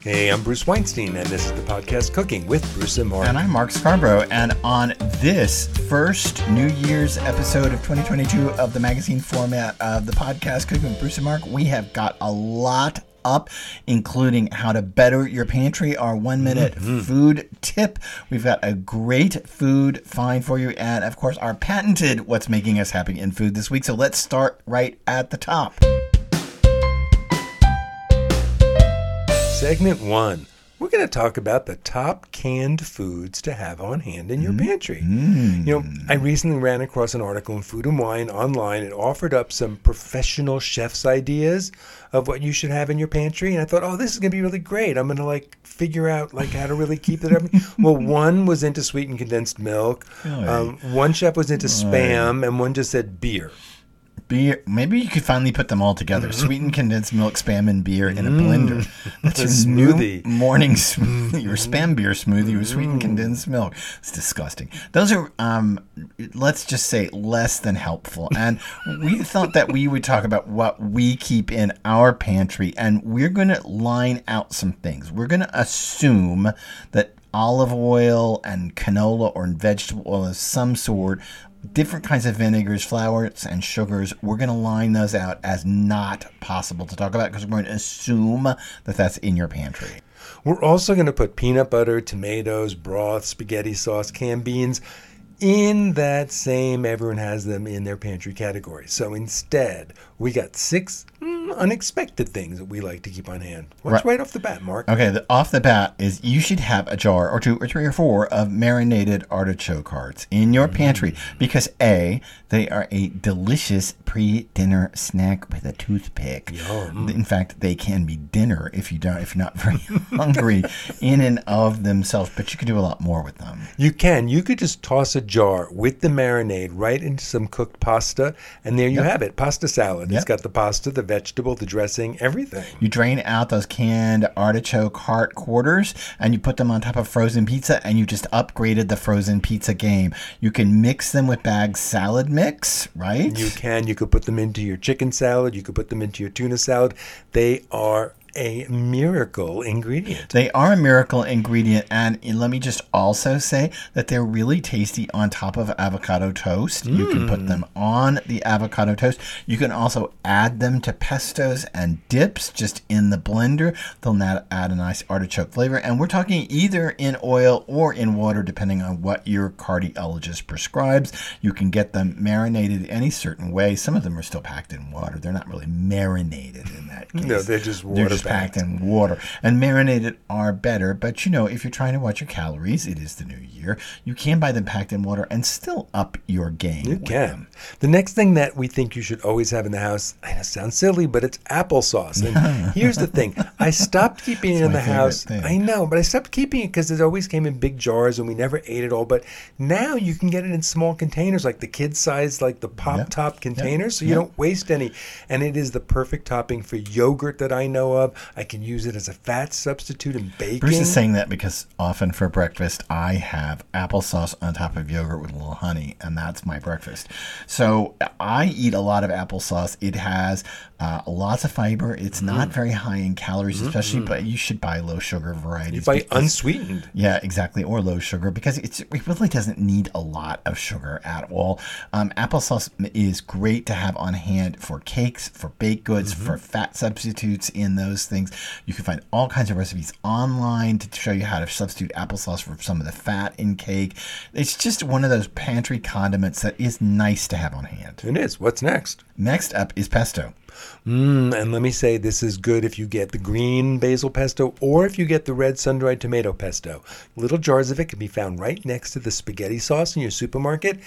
Hey, I'm Bruce Weinstein, and this is the podcast Cooking with Bruce and Mark. And I'm Mark Scarborough. And on this first New Year's episode of 2022 of the magazine format of the podcast Cooking with Bruce and Mark, we have got a lot up, including how to better your pantry, our one minute mm-hmm. food tip. We've got a great food find for you, and of course, our patented What's Making Us Happy in Food this week. So let's start right at the top. Segment one. We're going to talk about the top canned foods to have on hand in your mm. pantry. Mm. You know, I recently ran across an article in Food and Wine online. It offered up some professional chefs' ideas of what you should have in your pantry, and I thought, oh, this is going to be really great. I'm going to like figure out like how to really keep it up. well, one was into sweetened condensed milk. Um, one chef was into spam, and one just said beer beer. Maybe you could finally put them all together: mm-hmm. sweetened condensed milk, spam, and beer in a blender. Mm. That's your smoothie. new morning smoothie, your spam beer smoothie with sweetened mm. condensed milk. It's disgusting. Those are, um, let's just say, less than helpful. And we thought that we would talk about what we keep in our pantry, and we're going to line out some things. We're going to assume that olive oil and canola or vegetable oil of some sort different kinds of vinegars, flours, and sugars. We're going to line those out as not possible to talk about because we're going to assume that that's in your pantry. We're also going to put peanut butter, tomatoes, broth, spaghetti sauce, canned beans in that same everyone has them in their pantry category. So instead, we got six unexpected things that we like to keep on hand. What's right, right off the bat, Mark? Okay, the, off the bat is you should have a jar or two or three or four of marinated artichoke hearts in your mm. pantry because A, they are a delicious pre-dinner snack with a toothpick. Yum. In fact, they can be dinner if you don't if you're not very hungry in and of themselves, but you can do a lot more with them. You can. You could just toss a jar with the marinade right into some cooked pasta and there you yep. have it, pasta salad. Yep. It's got the pasta, the vegetable, the dressing, everything. You drain out those canned artichoke heart quarters and you put them on top of frozen pizza and you just upgraded the frozen pizza game. You can mix them with bag salad mix, right? You can. You could put them into your chicken salad. You could put them into your tuna salad. They are a miracle ingredient. They are a miracle ingredient. And let me just also say that they're really tasty on top of avocado toast. Mm. You can put them on the avocado toast. You can also add them to pestos and dips just in the blender. They'll now add a nice artichoke flavor. And we're talking either in oil or in water, depending on what your cardiologist prescribes. You can get them marinated any certain way. Some of them are still packed in water. They're not really marinated in that case. No, they're just water. They're just packed in water. And marinated are better, but you know, if you're trying to watch your calories, it is the new year. You can buy them packed in water and still up your game. You can. Them. The next thing that we think you should always have in the house, I know sounds silly, but it's applesauce. And here's the thing I stopped keeping it in the house. Thing. I know, but I stopped keeping it because it always came in big jars and we never ate it all. But now you can get it in small containers, like the kid size, like the pop yep. top containers, yep. so you yep. don't waste any. And it is the perfect topping for yogurt that I know of. I can use it as a fat substitute in baking. Bruce is saying that because often for breakfast I have applesauce on top of yogurt with a little honey, and that's my breakfast. So I eat a lot of applesauce. It has uh, lots of fiber. It's mm. not very high in calories, especially, mm-hmm. but you should buy low sugar varieties. You buy because, unsweetened. Yeah, exactly, or low sugar because it really doesn't need a lot of sugar at all. Um, applesauce is great to have on hand for cakes, for baked goods, mm-hmm. for fat substitutes in those things. You can find all kinds of recipes online to show you how to substitute applesauce for some of the fat in cake. It's just one of those pantry condiments that is nice to have on hand. It is. What's next? Next up is pesto. Mm, and let me say, this is good if you get the green basil pesto or if you get the red sun dried tomato pesto. Little jars of it can be found right next to the spaghetti sauce in your supermarket.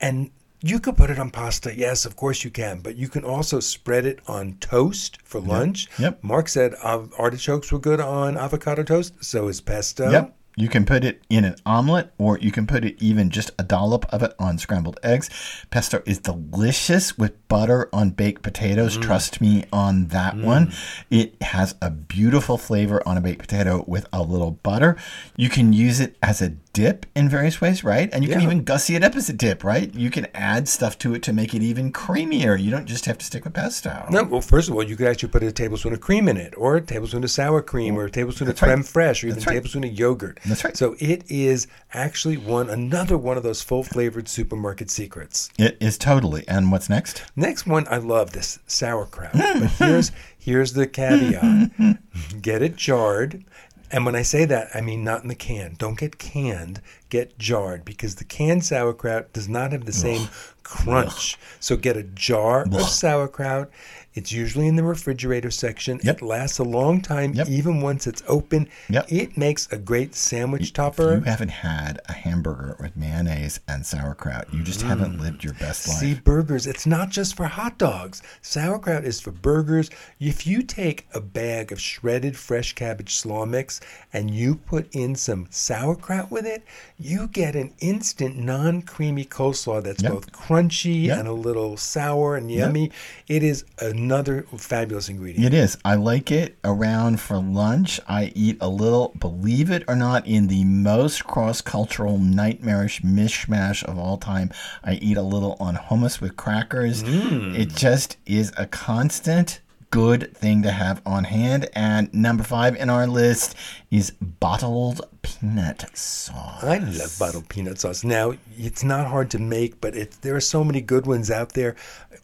And you could put it on pasta. Yes, of course you can. But you can also spread it on toast for lunch. Yep. yep. Mark said uh, artichokes were good on avocado toast. So is pesto. Yep. You can put it in an omelet or you can put it even just a dollop of it on scrambled eggs. Pesto is delicious with butter on baked potatoes. Mm. Trust me on that mm. one. It has a beautiful flavor on a baked potato with a little butter. You can use it as a dip in various ways, right? And you can even gussy it up as a dip, right? You can add stuff to it to make it even creamier. You don't just have to stick with pesto. No, well, first of all, you could actually put a tablespoon of cream in it, or a tablespoon of sour cream, or a tablespoon of That's right. creme fraiche, or even That's a right. tablespoon of yogurt. That's right. So it is actually one another one of those full flavored supermarket secrets. It is totally. And what's next? Next one, I love this sauerkraut. Mm. but here's here's the caveat: mm-hmm. get it jarred. And when I say that, I mean not in the can. Don't get canned. Get jarred because the canned sauerkraut does not have the same crunch. So get a jar of sauerkraut. It's usually in the refrigerator section. Yep. It lasts a long time, Yep. even once it's open. Yep. It makes a great sandwich If topper. you haven't had a hamburger with mayonnaise and sauerkraut, you just haven't lived your best life. Mm. See, burgers, it's not just for hot dogs. Sauerkraut is for burgers. If you take a bag of shredded fresh cabbage slaw mix and you put in some sauerkraut with it, you get an instant non creamy coleslaw that's both crunchy and a little sour and yummy. It is another fabulous ingredient. It is. I like it around for lunch. I eat a little, believe it or not, in the most cross cultural, nightmarish mishmash of all time. I eat a little on hummus with crackers. Mm. It just is a constant good thing to have on hand. And number five in our list is bottled peanut sauce. I love bottled peanut sauce. Now, it's not hard to make, but it, there are so many good ones out there.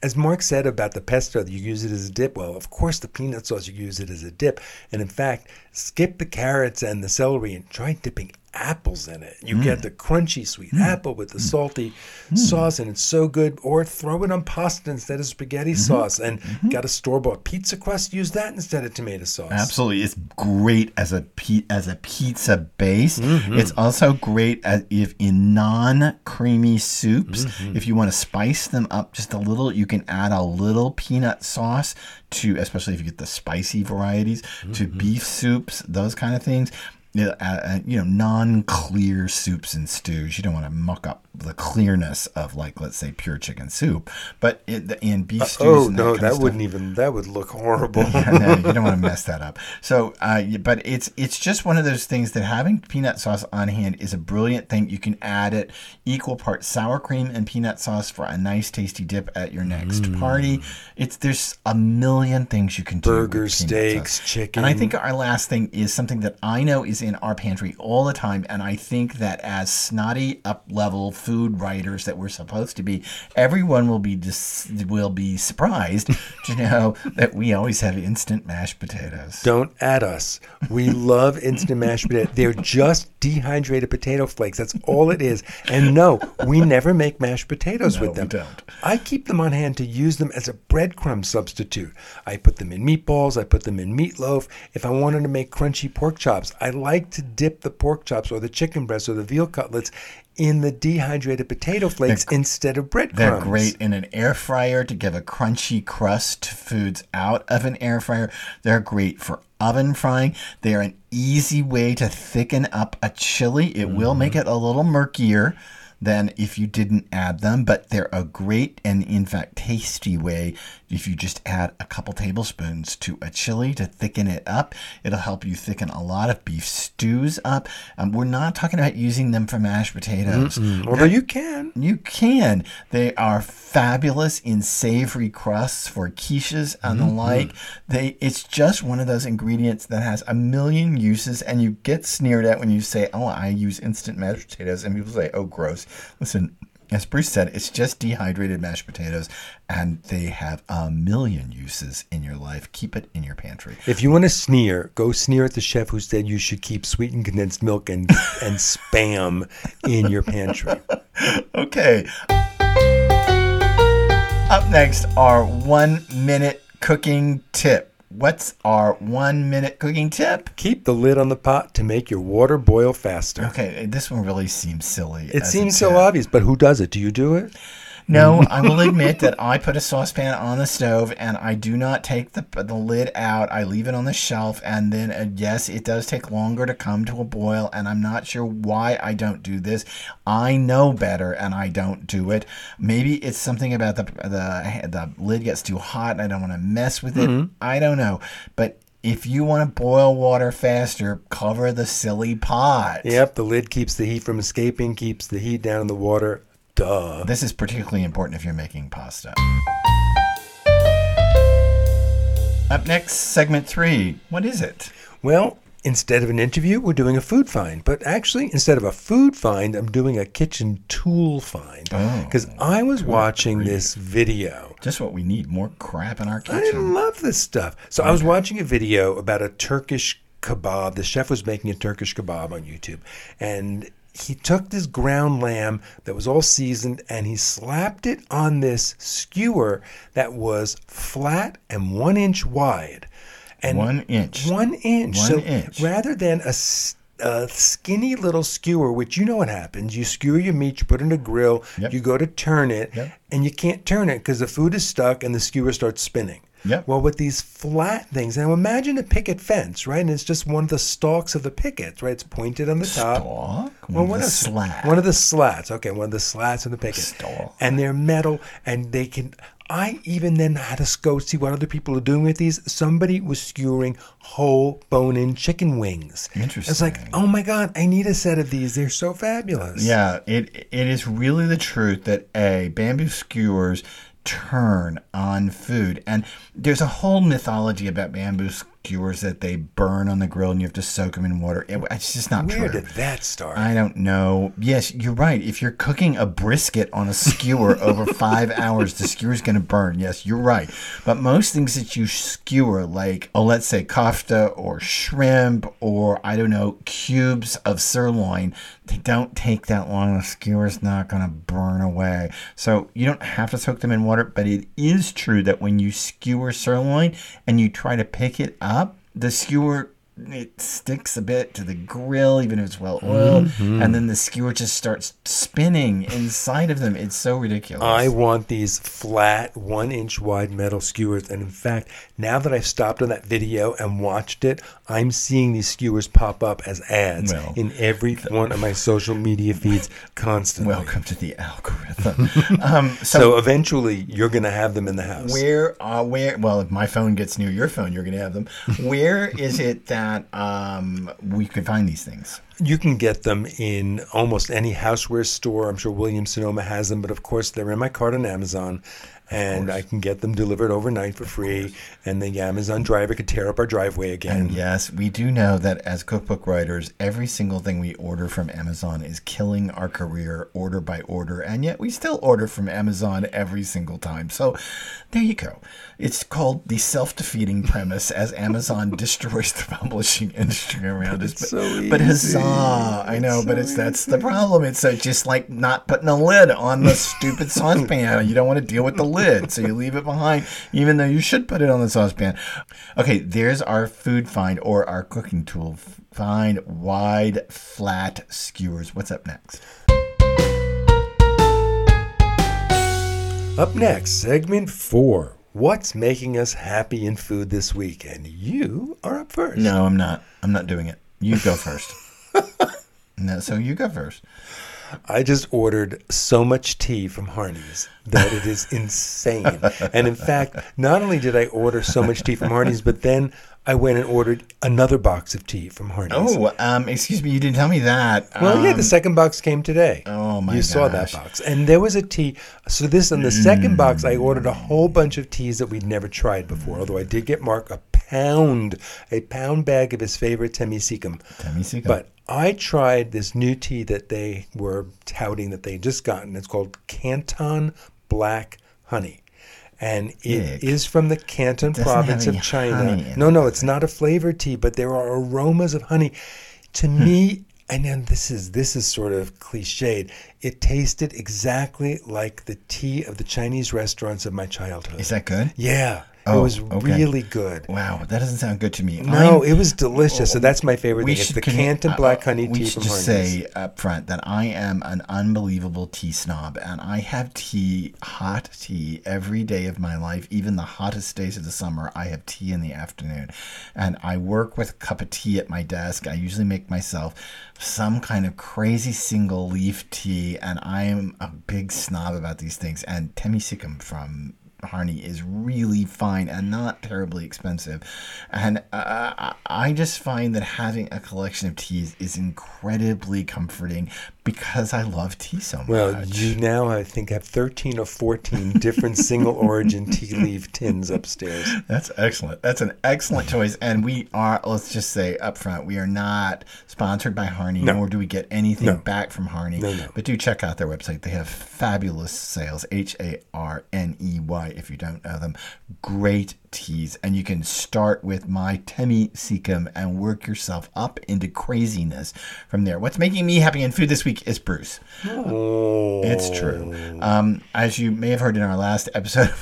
As Mark said about the pesto, you use it as a dip. Well, of course, the peanut sauce, you use it as a dip. And in fact, skip the carrots and the celery and try dipping apples in it. You get the crunchy sweet apple with the salty sauce, and it's so good. Or throw it on pasta instead of spaghetti sauce. And got a store bought pizza crust, use that instead of tomato sauce. Absolutely, it's great as a pe- as a pizza base. Mm-hmm. It's also great as if in non-creamy soups. Mm-hmm. If you want to spice them up just a little, you can add a little peanut sauce to, especially if you get the spicy varieties, to Mm-hmm. beef soups, those kind of things. Uh, uh, you know, non-clear soups and stews. You don't want to muck up the clearness of, like, let's say, pure chicken soup. But in, in beef stews, Oh no, of that wouldn't even that would look horrible. no, you don't want to mess that up. So, uh, but it's it's just one of those things that having peanut sauce on hand is a brilliant thing. You can add it equal parts sour cream and peanut sauce for a nice tasty dip at your next Mm. party. It's there's a million things you can do. with Burgers, steaks, chicken. And I think our last thing is something that I know is in our pantry all the time, and I think that as snotty up level food writers that we're supposed to be, everyone will be dis- will be surprised to know that we always have instant mashed potatoes. Don't at us. We love instant mashed potatoes. They're just dehydrated potato flakes. That's all it is. And no, we never make mashed potatoes No, with we them. don't. I keep them on hand to use them as a breadcrumb substitute. I put them in meatballs. I put them in meatloaf. If I wanted to make crunchy pork chops, I like to dip the pork chops or the chicken breast or the veal cutlets in the dehydrated potato flakes instead of breadcrumbs. They're great in an air fryer to give a crunchy crust to foods out of an air fryer. They're great for oven frying. They're an easy way to thicken up a chili. It will mm-hmm. make it a little murkier than if you didn't add them, but they're a great and, in fact, tasty way if you just add a couple tablespoons to a chili to thicken it up. It'll help you thicken a lot of beef stews up. Um, we're not talking about using them for mashed potatoes. Although you can. You can. They are fabulous in savory crusts for quiches and the like. They it's just one of those ingredients that has a million uses and you get sneered at when you say, "Oh, I use instant mashed potatoes." And people say, "Oh, gross." Listen, as Bruce said, it's just dehydrated mashed potatoes and they have a million uses in your life. Keep it in your pantry. If you want to sneer, go sneer at the chef who said you should keep sweetened condensed milk and and spam in your pantry. Okay. Up next, our one minute cooking tip. What's our one minute cooking tip? Keep the lid on the pot to make your water boil faster. Okay, this one really seems silly. It seems so obvious, but who does it? Do you do it? No, I will admit that I put a saucepan on the stove and I do not take the the lid out. I leave it on the shelf, and then uh, yes, it does take longer to come to a boil, and I'm not sure why I don't do this. I know better, and I don't do it. Maybe it's something about the the the lid gets too hot, and I don't want to mess with it. I don't know, but if you want to boil water faster, cover the silly pot. Yep, the lid keeps the heat from escaping, keeps the heat down in the water. Duh. This is particularly important if you're making pasta. Up next, segment three. What is it? Well, instead of an interview, we're doing a food find. But actually, instead of a food find, I'm doing a kitchen tool find. Because oh, I was watching this video. Just what we need more crap in our kitchen. I love this stuff. So okay. I was watching a video about a Turkish kebab. The chef was making a Turkish kebab on YouTube. And he took this ground lamb that was all seasoned and he slapped it on this skewer that was flat and one inch wide. And one inch. One inch. One so inch. rather than a, a, skinny little skewer, which you know what happens. You skewer your meat, you put it in a grill, yep. you go to turn it, yep. and you can't turn it because the food is stuck and the skewer starts spinning. Yep. Well, with these flat things, now imagine a picket fence, right? And it's just one of the stalks of the pickets, right? It's pointed on the top. Stalk? One, well, one of the slats. One of the slats. Okay, one of the slats of the picket. Stalk. And they're metal, and they can. I even then had to go see what other people are doing with these. Somebody was skewering whole bone-in chicken wings. Interesting. It's like, oh my god, I need a set of these. They're so fabulous. Yeah, it it is really the truth that a bamboo skewers turn on food. And there's a whole mythology about bamboo skewers that they burn on the grill and you have to soak them in water. It, it's just not Where true. Where did that start? I don't know. Yes, you're right. If you're cooking a brisket on a skewer over five hours, the skewer's going to burn. Yes, you're right. But most things that you skewer, like, oh, let's say kofta or shrimp or, I don't know, cubes of sirloin, they don't take that long. The skewer's not going to burn away. So you don't have to soak them in water, but it is true that when you skewer sirloin and you try to pick it up, up, the skewer it sticks a bit to the grill, even if it's well oiled, mm-hmm. and then the skewer just starts spinning inside of them. It's so ridiculous. I want these flat, one inch wide metal skewers. And in fact, now that I've stopped on that video and watched it, I'm seeing these skewers pop up as ads well, in every one of my social media feeds constantly. Welcome to the algorithm. um, so, so, eventually, you're going to have them in the house. Where, uh, where? Well, if my phone gets near your phone, you're going to have them. Where is it that that um, we can find these things? You can get them in almost any houseware store. I'm sure Williams Sonoma has them, but of course they're in my cart on Amazon and I can get them delivered overnight for free. And the Amazon driver could tear up our driveway again. And yes, we do know that as cookbook writers, every single thing we order from Amazon is killing our career order by order, and yet we still order from Amazon every single time. So there you go. It's called the self-defeating premise as Amazon destroys the publishing industry around us. But, so but huzzah! I know, it's but so it's that's the problem. It's uh, just like not putting a lid on the stupid saucepan. You don't want to deal with the lid, so you leave it behind, even though you should put it on the saucepan. Okay, there's our food find or our cooking tool. Find wide, flat skewers. What's up next? Up next, segment four what's making us happy in food this week? And you are up first. No, I'm not. I'm not doing it. You go first. no, so you go first. I just ordered so much tea from Harney's that it is insane. and in fact, not only did I order so much tea from Harney's, but then I went and ordered another box of tea from Harney's. Oh, um, excuse me, you didn't tell me that. Well, um, yeah, the um, second box came today. Oh my! You gosh. saw that box, and there was a tea. So this on the mm. second box, I ordered a whole bunch of teas that we'd never tried before. Although I did get Mark a pound, a pound bag of his favorite Temi Sikkim. Temesicum. But I tried this new tea that they were touting that they just gotten. It's called Canton Black Honey and it is from the Canton province of China. No, no, it's not a flavored tea, but there are aromas of honey. To hmm. me, and then this is this is sort of cliched. It tasted exactly like the tea of the Chinese restaurants of my childhood. Is that good? Yeah. Oh, it was okay. really good. Wow, that doesn't sound good to me. No, I'm, it was delicious. So that's my favorite thing. It's the Canton Black Honey uh, we tea. We should just say up front that I am an unbelievable tea snob, and I have tea, hot tea, every day of my life. Even the hottest days of the summer, I have tea in the afternoon, and I work with a cup of tea at my desk. I usually make myself some kind of crazy single leaf tea, and I am a big snob about these things. And Temi Sikkim from Harney is really fine and not terribly expensive. And uh, I just find that having a collection of teas is incredibly comforting because I love tea so much. Well, you now, I think, have 13 or 14 different single origin tea leaf tins upstairs. That's excellent. That's an excellent choice. And we are, let's just say up front, we are not sponsored by Harney, no. nor do we get anything no. back from Harney. No, but do check out their website. They have fabulous sales, H A R N E Y, if you don't know them. Great teas. And you can start with my Temi Sikkim and work yourself up into craziness from there. What's making me happy in food this week is Bruce. Oh. It's true. Um, as you may have heard in our last episode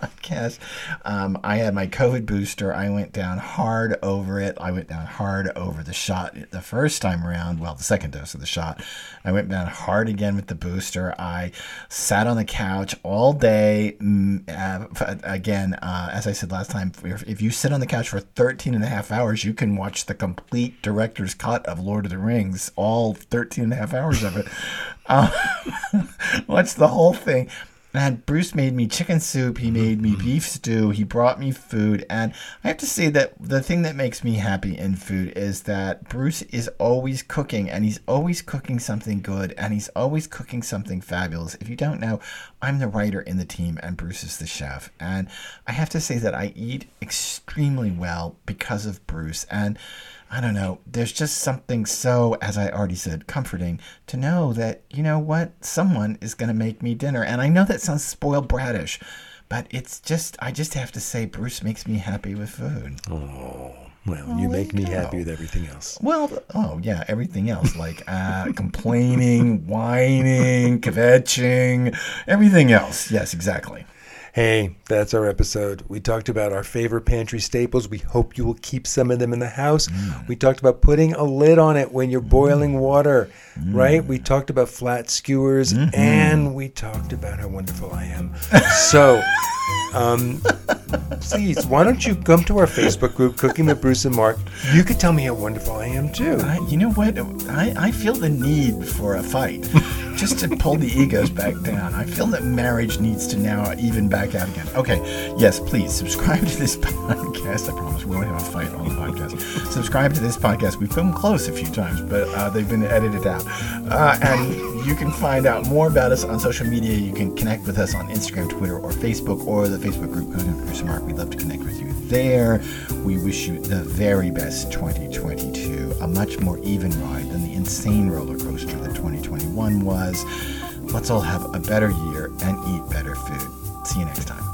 podcast. Um, I had my COVID booster. I went down hard over it. I went down hard over the shot the first time around. Well, the second dose of the shot. I went down hard again with the booster. I sat on the couch all day. Mm, uh, again, uh, as I said last time, if you sit on the couch for 13 and a half hours, you can watch the complete director's cut of Lord of the Rings, all 13 and a half hours of it. Uh, watch the whole thing and Bruce made me chicken soup. He mm-hmm. made me mm-hmm. beef stew. He brought me food. And I have to say that the thing that makes me happy in food is that Bruce is always cooking and he's always cooking something good and he's always cooking something fabulous. If you don't know, I'm the writer in the team and Bruce is the chef. And I have to say that I eat extremely well because of Bruce. And I don't know. There's just something so, as I already said, comforting to know that, you know what, someone is going to make me dinner. And I know that sounds spoiled bratish, but it's just, I just have to say, Bruce makes me happy with food. Oh. Well, oh, you make me happy with everything else. Well, oh yeah, everything else like uh, complaining, whining, kvetching, everything else. Yes, exactly. Hey, that's our episode. We talked about our favorite pantry staples. We hope you will keep some of them in the house. Mm. We talked about putting a lid on it when you're boiling water, mm. right? We talked about flat skewers mm-hmm. and we talked about how wonderful I am. so, um, please, why don't you come to our Facebook group, Cooking with Bruce and Mark? You could tell me how wonderful I am too. I, you know what? I, I feel the need for a fight. just to pull the egos back down. I feel that marriage needs to now even back out again. Okay, yes, please subscribe to this podcast. I promise we won't have a fight on the podcast. Subscribe to this podcast. We've come close a few times, but uh, they've been edited out. Uh, and you can find out more about us on social media. You can connect with us on Instagram, Twitter, or Facebook, or the Facebook group with Bruce Mark. We'd love to connect with you there. We wish you the very best 2022, a much more even ride than the insane roller coaster that 2021 was. Let's all have a better year and eat better food. See you next time.